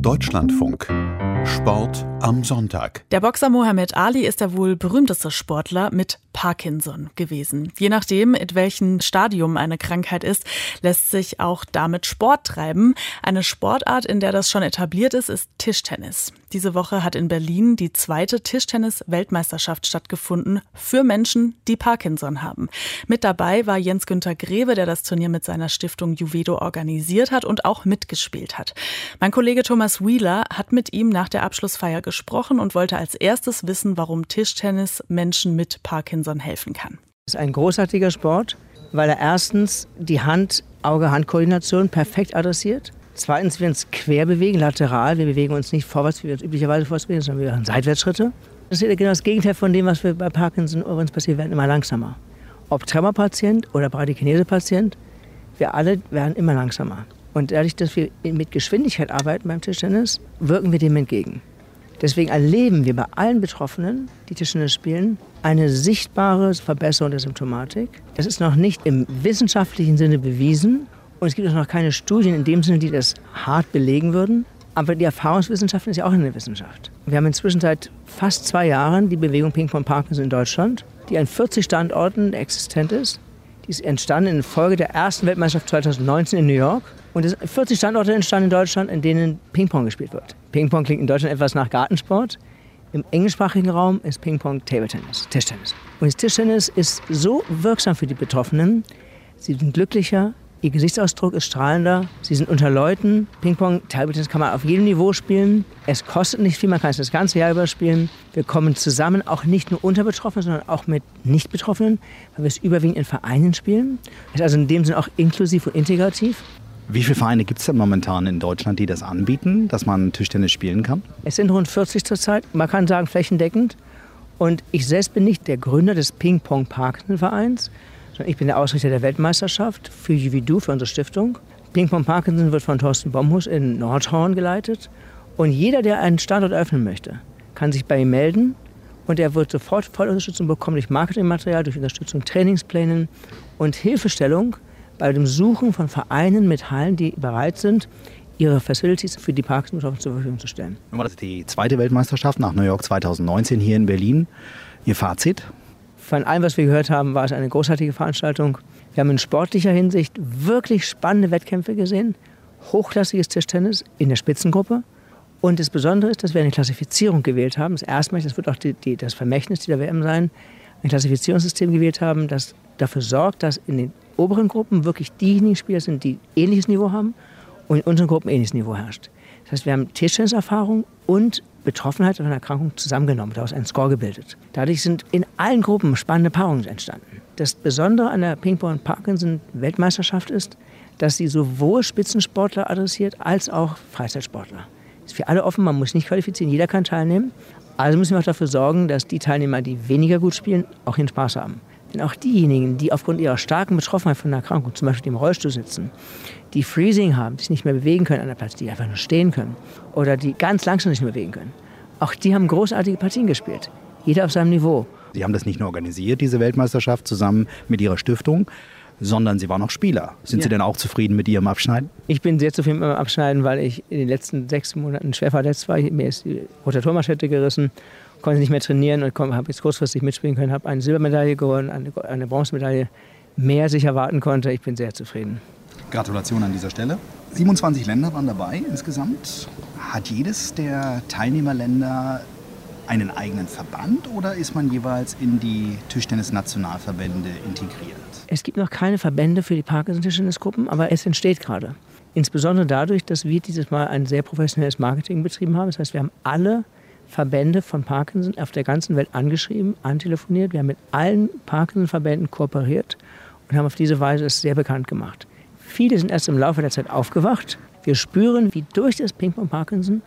Deutschlandfunk. Sport am Sonntag. Der Boxer Mohammed Ali ist der wohl berühmteste Sportler mit Parkinson gewesen. Je nachdem, in welchem Stadium eine Krankheit ist, lässt sich auch damit Sport treiben. Eine Sportart, in der das schon etabliert ist, ist Tischtennis. Diese Woche hat in Berlin die zweite Tischtennis-Weltmeisterschaft stattgefunden für Menschen, die Parkinson haben. Mit dabei war Jens Günther Greve, der das Turnier mit seiner Stiftung Juvedo organisiert hat und auch mitgespielt hat. Mein Kollege Thomas Wheeler hat mit ihm nach der Abschlussfeier gesprochen und wollte als erstes wissen, warum Tischtennis Menschen mit Parkinson Parkinson helfen kann. Es ist ein großartiger Sport, weil er erstens die Hand-Auge-Hand-Koordination perfekt adressiert. Zweitens, wir uns quer bewegen, lateral. Wir bewegen uns nicht vorwärts, wie wir uns üblicherweise vorwärts bewegen, sondern wir machen Seitwärtsschritte. Das ist genau das Gegenteil von dem, was wir bei Parkinson übrigens passiert, wir werden immer langsamer. Ob Tremorpatient oder Bradykinese-Patient, wir alle werden immer langsamer. Und dadurch, dass wir mit Geschwindigkeit arbeiten beim Tischtennis, wirken wir dem entgegen. Deswegen erleben wir bei allen Betroffenen, die Tischtennis spielen, eine sichtbare Verbesserung der Symptomatik. Das ist noch nicht im wissenschaftlichen Sinne bewiesen und es gibt auch noch keine Studien in dem Sinne, die das hart belegen würden. Aber die Erfahrungswissenschaft ist ja auch eine Wissenschaft. Wir haben inzwischen seit fast zwei Jahren die Bewegung Ping Pong Parkinson in Deutschland, die an 40 Standorten existent ist. Die ist entstanden in Folge der ersten Weltmeisterschaft 2019 in New York. Und es 40 Standorte entstanden in Deutschland, in denen Ping Pong gespielt wird. Ping Pong klingt in Deutschland etwas nach Gartensport. Im englischsprachigen Raum ist Ping-Pong Table-Tennis, Tischtennis. Und das Tischtennis ist so wirksam für die Betroffenen. Sie sind glücklicher, ihr Gesichtsausdruck ist strahlender, sie sind unter Leuten. Ping-Pong, Table-Tennis kann man auf jedem Niveau spielen. Es kostet nicht viel, man kann es das ganze Jahr über spielen. Wir kommen zusammen, auch nicht nur unter Betroffenen, sondern auch mit Nicht-Betroffenen, weil wir es überwiegend in Vereinen spielen. Es ist also in dem Sinne auch inklusiv und integrativ. Wie viele Vereine gibt es denn momentan in Deutschland, die das anbieten, dass man Tischtennis spielen kann? Es sind rund 40 zurzeit, man kann sagen flächendeckend. Und ich selbst bin nicht der Gründer des Ping-Pong-Parkinson-Vereins, sondern ich bin der Ausrichter der Weltmeisterschaft für Juvidu, für unsere Stiftung. Ping-Pong Parkinson wird von Thorsten Bomhus in Nordhorn geleitet. Und jeder, der einen Standort öffnen möchte, kann sich bei ihm melden. Und er wird sofort Vollunterstützung bekommen durch Marketingmaterial, durch Unterstützung Trainingsplänen und Hilfestellung bei dem Suchen von Vereinen mit Hallen, die bereit sind, ihre Facilities für die Parkinson-Betroffenen zur Verfügung zu stellen. Nun war das die zweite Weltmeisterschaft nach New York 2019 hier in Berlin. Ihr Fazit? Von allem, was wir gehört haben, war es eine großartige Veranstaltung. Wir haben in sportlicher Hinsicht wirklich spannende Wettkämpfe gesehen. Hochklassiges Tischtennis in der Spitzengruppe. Und das Besondere ist, dass wir eine Klassifizierung gewählt haben. Das erste Mal, das wird auch die, die, das Vermächtnis dieser WM sein, ein Klassifizierungssystem gewählt haben, das dafür sorgt, dass in den oberen Gruppen wirklich diejenigen Spieler sind, die ähnliches Niveau haben und in unseren Gruppen ähnliches Niveau herrscht. Das heißt, wir haben Tischtenniserfahrung und Betroffenheit von Erkrankung zusammengenommen, daraus einen Score gebildet. Dadurch sind in allen Gruppen spannende Paarungen entstanden. Das Besondere an der Ping-Pong-Parkinson-Weltmeisterschaft ist, dass sie sowohl Spitzensportler adressiert als auch Freizeitsportler. Ist für alle offen, man muss nicht qualifizieren, jeder kann teilnehmen. Also müssen wir auch dafür sorgen, dass die Teilnehmer, die weniger gut spielen, auch den Spaß haben. Denn auch diejenigen, die aufgrund ihrer starken Betroffenheit von einer Erkrankung, zum Beispiel im Rollstuhl sitzen, die Freezing haben, die sich nicht mehr bewegen können an der Platz, die einfach nur stehen können oder die ganz langsam nicht mehr bewegen können, auch die haben großartige Partien gespielt. Jeder auf seinem Niveau. Sie haben das nicht nur organisiert, diese Weltmeisterschaft, zusammen mit Ihrer Stiftung, sondern Sie waren auch Spieler. Sind ja. Sie denn auch zufrieden mit Ihrem Abschneiden? Ich bin sehr zufrieden mit meinem Abschneiden, weil ich in den letzten sechs Monaten schwer verletzt war. Mir ist die Rotatormanschette gerissen konnte nicht mehr trainieren und habe jetzt kurzfristig mitspielen können, habe eine Silbermedaille gewonnen, eine, eine Bronzemedaille, mehr sich erwarten konnte. Ich bin sehr zufrieden. Gratulation an dieser Stelle. 27 Länder waren dabei insgesamt. Hat jedes der Teilnehmerländer einen eigenen Verband oder ist man jeweils in die Tischtennis-Nationalverbände integriert? Es gibt noch keine Verbände für die Parkinson-Tischtennisgruppen, aber es entsteht gerade. Insbesondere dadurch, dass wir dieses Mal ein sehr professionelles Marketing betrieben haben. Das heißt, wir haben alle Verbände von Parkinson auf der ganzen Welt angeschrieben, antelefoniert. Wir haben mit allen Parkinson-Verbänden kooperiert und haben auf diese Weise es sehr bekannt gemacht. Viele sind erst im Laufe der Zeit aufgewacht. Wir spüren, wie durch das Ping-Pong Parkinson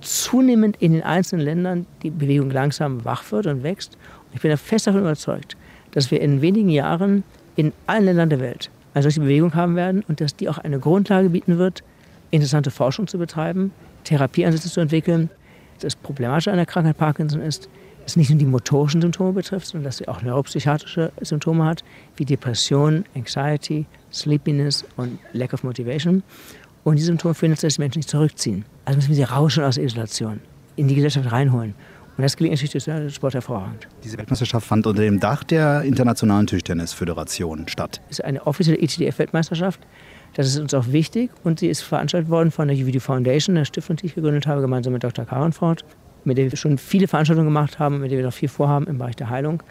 zunehmend in den einzelnen Ländern die Bewegung langsam wach wird und wächst. Und ich bin fest davon überzeugt, dass wir in wenigen Jahren in allen Ländern der Welt eine solche Bewegung haben werden und dass die auch eine Grundlage bieten wird, interessante Forschung zu betreiben, Therapieansätze zu entwickeln das Problematische an der Krankheit Parkinson ist, dass es nicht nur die motorischen Symptome betrifft, sondern dass sie auch neuropsychiatrische Symptome hat, wie Depression, Anxiety, Sleepiness und Lack of Motivation. Und diese Symptome führen dazu, dass die Menschen sich zurückziehen. Also müssen wir sie rauschen aus der Isolation, in die Gesellschaft reinholen. Und das gelingt natürlich durch den Sport hervorragend. Diese Weltmeisterschaft fand unter dem Dach der Internationalen Tischtennisföderation statt. Es ist eine offizielle ETDF-Weltmeisterschaft. Das ist uns auch wichtig und sie ist veranstaltet worden von der UVD Foundation, der Stiftung, die ich gegründet habe, gemeinsam mit Dr. Karenfort, mit der wir schon viele Veranstaltungen gemacht haben, mit der wir noch viel vorhaben im Bereich der Heilung.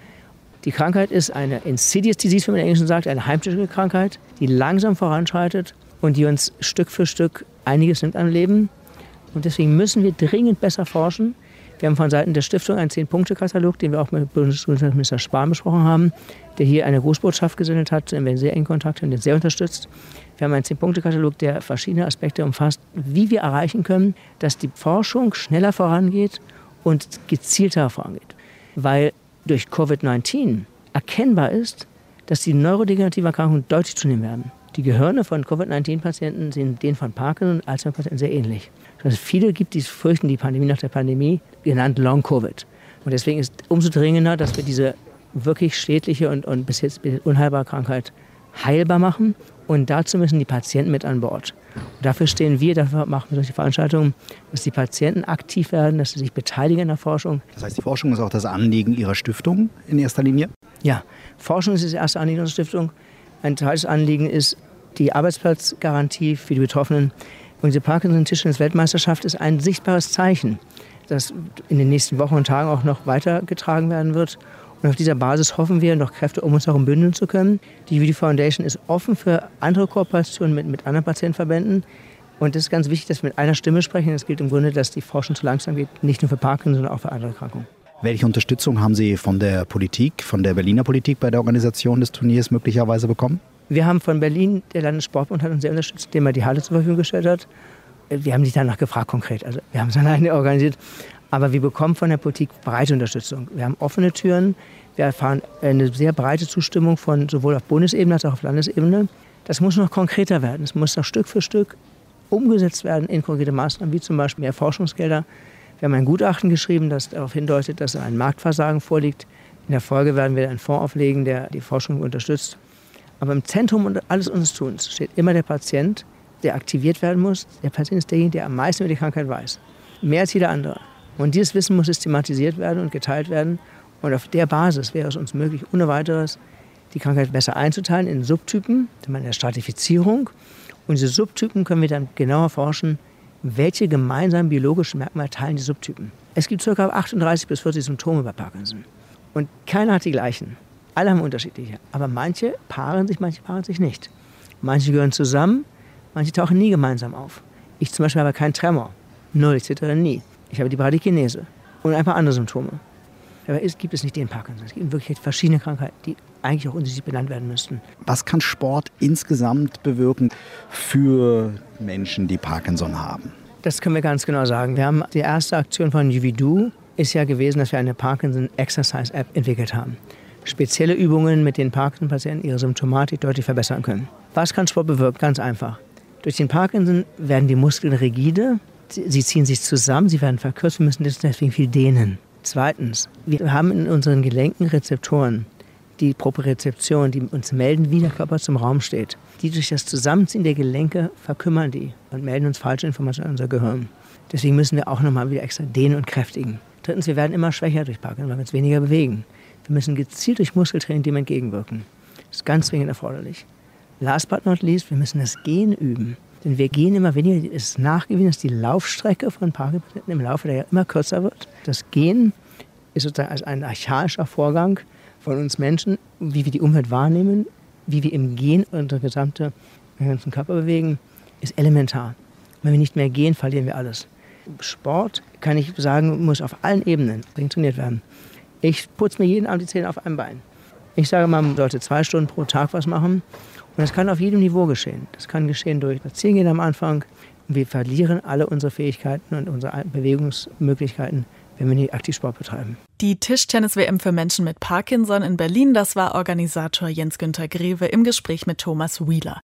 Die Krankheit ist eine Insidious Disease, wie man im Englischen sagt, eine heimtückische Krankheit, die langsam voranschreitet und die uns Stück für Stück einiges nimmt am Leben. Und deswegen müssen wir dringend besser forschen. Wir haben von Seiten der Stiftung einen Zehn-Punkte-Katalog, den wir auch mit Bundesgesundheitsminister Spahn besprochen haben, der hier eine Großbotschaft gesendet hat, in wir sehr engen Kontakt und den sehr unterstützt. Wir haben einen Zehn-Punkte-Katalog, der verschiedene Aspekte umfasst, wie wir erreichen können, dass die Forschung schneller vorangeht und gezielter vorangeht. Weil durch Covid-19 erkennbar ist, dass die neurodegenerativen Erkrankungen deutlich zunehmen werden. Die Gehirne von Covid-19-Patienten sind denen von Parkinson und Alzheimer-Patienten sehr ähnlich dass es viele gibt, die fürchten die Pandemie nach der Pandemie, genannt Long-Covid. Und deswegen ist umso dringender, dass wir diese wirklich schädliche und, und bis jetzt unheilbare Krankheit heilbar machen. Und dazu müssen die Patienten mit an Bord. Und dafür stehen wir, dafür machen wir solche Veranstaltungen, dass die Patienten aktiv werden, dass sie sich beteiligen in der Forschung. Das heißt, die Forschung ist auch das Anliegen Ihrer Stiftung in erster Linie? Ja, Forschung ist das erste Anliegen unserer Stiftung. Ein zweites Anliegen ist die Arbeitsplatzgarantie für die Betroffenen. Und diese Parkinson-Tischtennis-Weltmeisterschaft ist ein sichtbares Zeichen, das in den nächsten Wochen und Tagen auch noch weitergetragen werden wird. Und auf dieser Basis hoffen wir, noch Kräfte um uns herum bündeln zu können. Die UD Foundation ist offen für andere Kooperationen mit, mit anderen Patientenverbänden. Und es ist ganz wichtig, dass wir mit einer Stimme sprechen. Es gilt im Grunde, dass die Forschung zu langsam geht, nicht nur für Parkinson, sondern auch für andere Erkrankungen. Welche Unterstützung haben Sie von der Politik, von der Berliner Politik bei der Organisation des Turniers möglicherweise bekommen? Wir haben von Berlin, der Landessportbund hat uns sehr unterstützt, indem er die Halle zur Verfügung gestellt hat. Wir haben nicht danach gefragt konkret, also wir haben es alleine organisiert. Aber wir bekommen von der Politik breite Unterstützung. Wir haben offene Türen, wir erfahren eine sehr breite Zustimmung von sowohl auf Bundesebene als auch auf Landesebene. Das muss noch konkreter werden. Es muss noch Stück für Stück umgesetzt werden in konkrete Maßnahmen, wie zum Beispiel mehr Forschungsgelder. Wir haben ein Gutachten geschrieben, das darauf hindeutet, dass ein Marktversagen vorliegt. In der Folge werden wir einen Fonds auflegen, der die Forschung unterstützt. Aber im Zentrum alles unseres Tuns steht immer der Patient, der aktiviert werden muss. Der Patient ist derjenige, der am meisten über die Krankheit weiß. Mehr als jeder andere. Und dieses Wissen muss systematisiert werden und geteilt werden. Und auf der Basis wäre es uns möglich, ohne weiteres die Krankheit besser einzuteilen in Subtypen, in der Stratifizierung. Und diese Subtypen können wir dann genauer forschen, welche gemeinsamen biologischen Merkmale teilen die Subtypen. Es gibt ca. 38 bis 40 Symptome bei Parkinson. Und keiner hat die gleichen. Alle haben unterschiedliche. Aber manche paaren sich, manche paaren sich nicht. Manche gehören zusammen, manche tauchen nie gemeinsam auf. Ich zum Beispiel habe keinen Tremor. Null, ich zittere nie. Ich habe die Bradykinese und ein paar andere Symptome. Aber es gibt es nicht den Parkinson. Es gibt wirklich verschiedene Krankheiten, die eigentlich auch unterschiedlich benannt werden müssten. Was kann Sport insgesamt bewirken für Menschen, die Parkinson haben? Das können wir ganz genau sagen. Wir haben die erste Aktion von Juvidu ist ja gewesen, dass wir eine Parkinson Exercise App entwickelt haben spezielle Übungen mit den Parkinson-Patienten ihre Symptomatik deutlich verbessern können. Was kann Sport bewirken? Ganz einfach. Durch den Parkinson werden die Muskeln rigide, sie ziehen sich zusammen, sie werden verkürzt, wir müssen deswegen viel dehnen. Zweitens, wir haben in unseren Gelenken Rezeptoren, die Propriozeption, die uns melden, wie der Körper zum Raum steht. Die durch das Zusammenziehen der Gelenke verkümmern die und melden uns falsche Informationen an unser Gehirn. Deswegen müssen wir auch nochmal wieder extra dehnen und kräftigen. Drittens, wir werden immer schwächer durch Parkinson, weil wir uns weniger bewegen. Wir müssen gezielt durch Muskeltraining dem entgegenwirken. Das ist ganz zwingend erforderlich. Last but not least, wir müssen das Gehen üben. Denn wir gehen immer weniger. Es ist nachgewiesen, dass die Laufstrecke von Parkinson im Laufe der Jahre immer kürzer wird. Das Gehen ist sozusagen als ein archaischer Vorgang von uns Menschen, wie wir die Umwelt wahrnehmen, wie wir im Gehen unsere gesamte, ganzen Körper bewegen, ist elementar. Wenn wir nicht mehr gehen, verlieren wir alles. Sport, kann ich sagen, muss auf allen Ebenen trainiert werden. Ich putze mir jeden Abend die Zähne auf einem Bein. Ich sage man sollte zwei Stunden pro Tag was machen. Und das kann auf jedem Niveau geschehen. Das kann geschehen durch Spazierengehen am Anfang. Wir verlieren alle unsere Fähigkeiten und unsere Bewegungsmöglichkeiten, wenn wir nicht aktiv Sport betreiben. Die Tischtennis-WM für Menschen mit Parkinson in Berlin, das war Organisator Jens-Günther Greve im Gespräch mit Thomas Wheeler.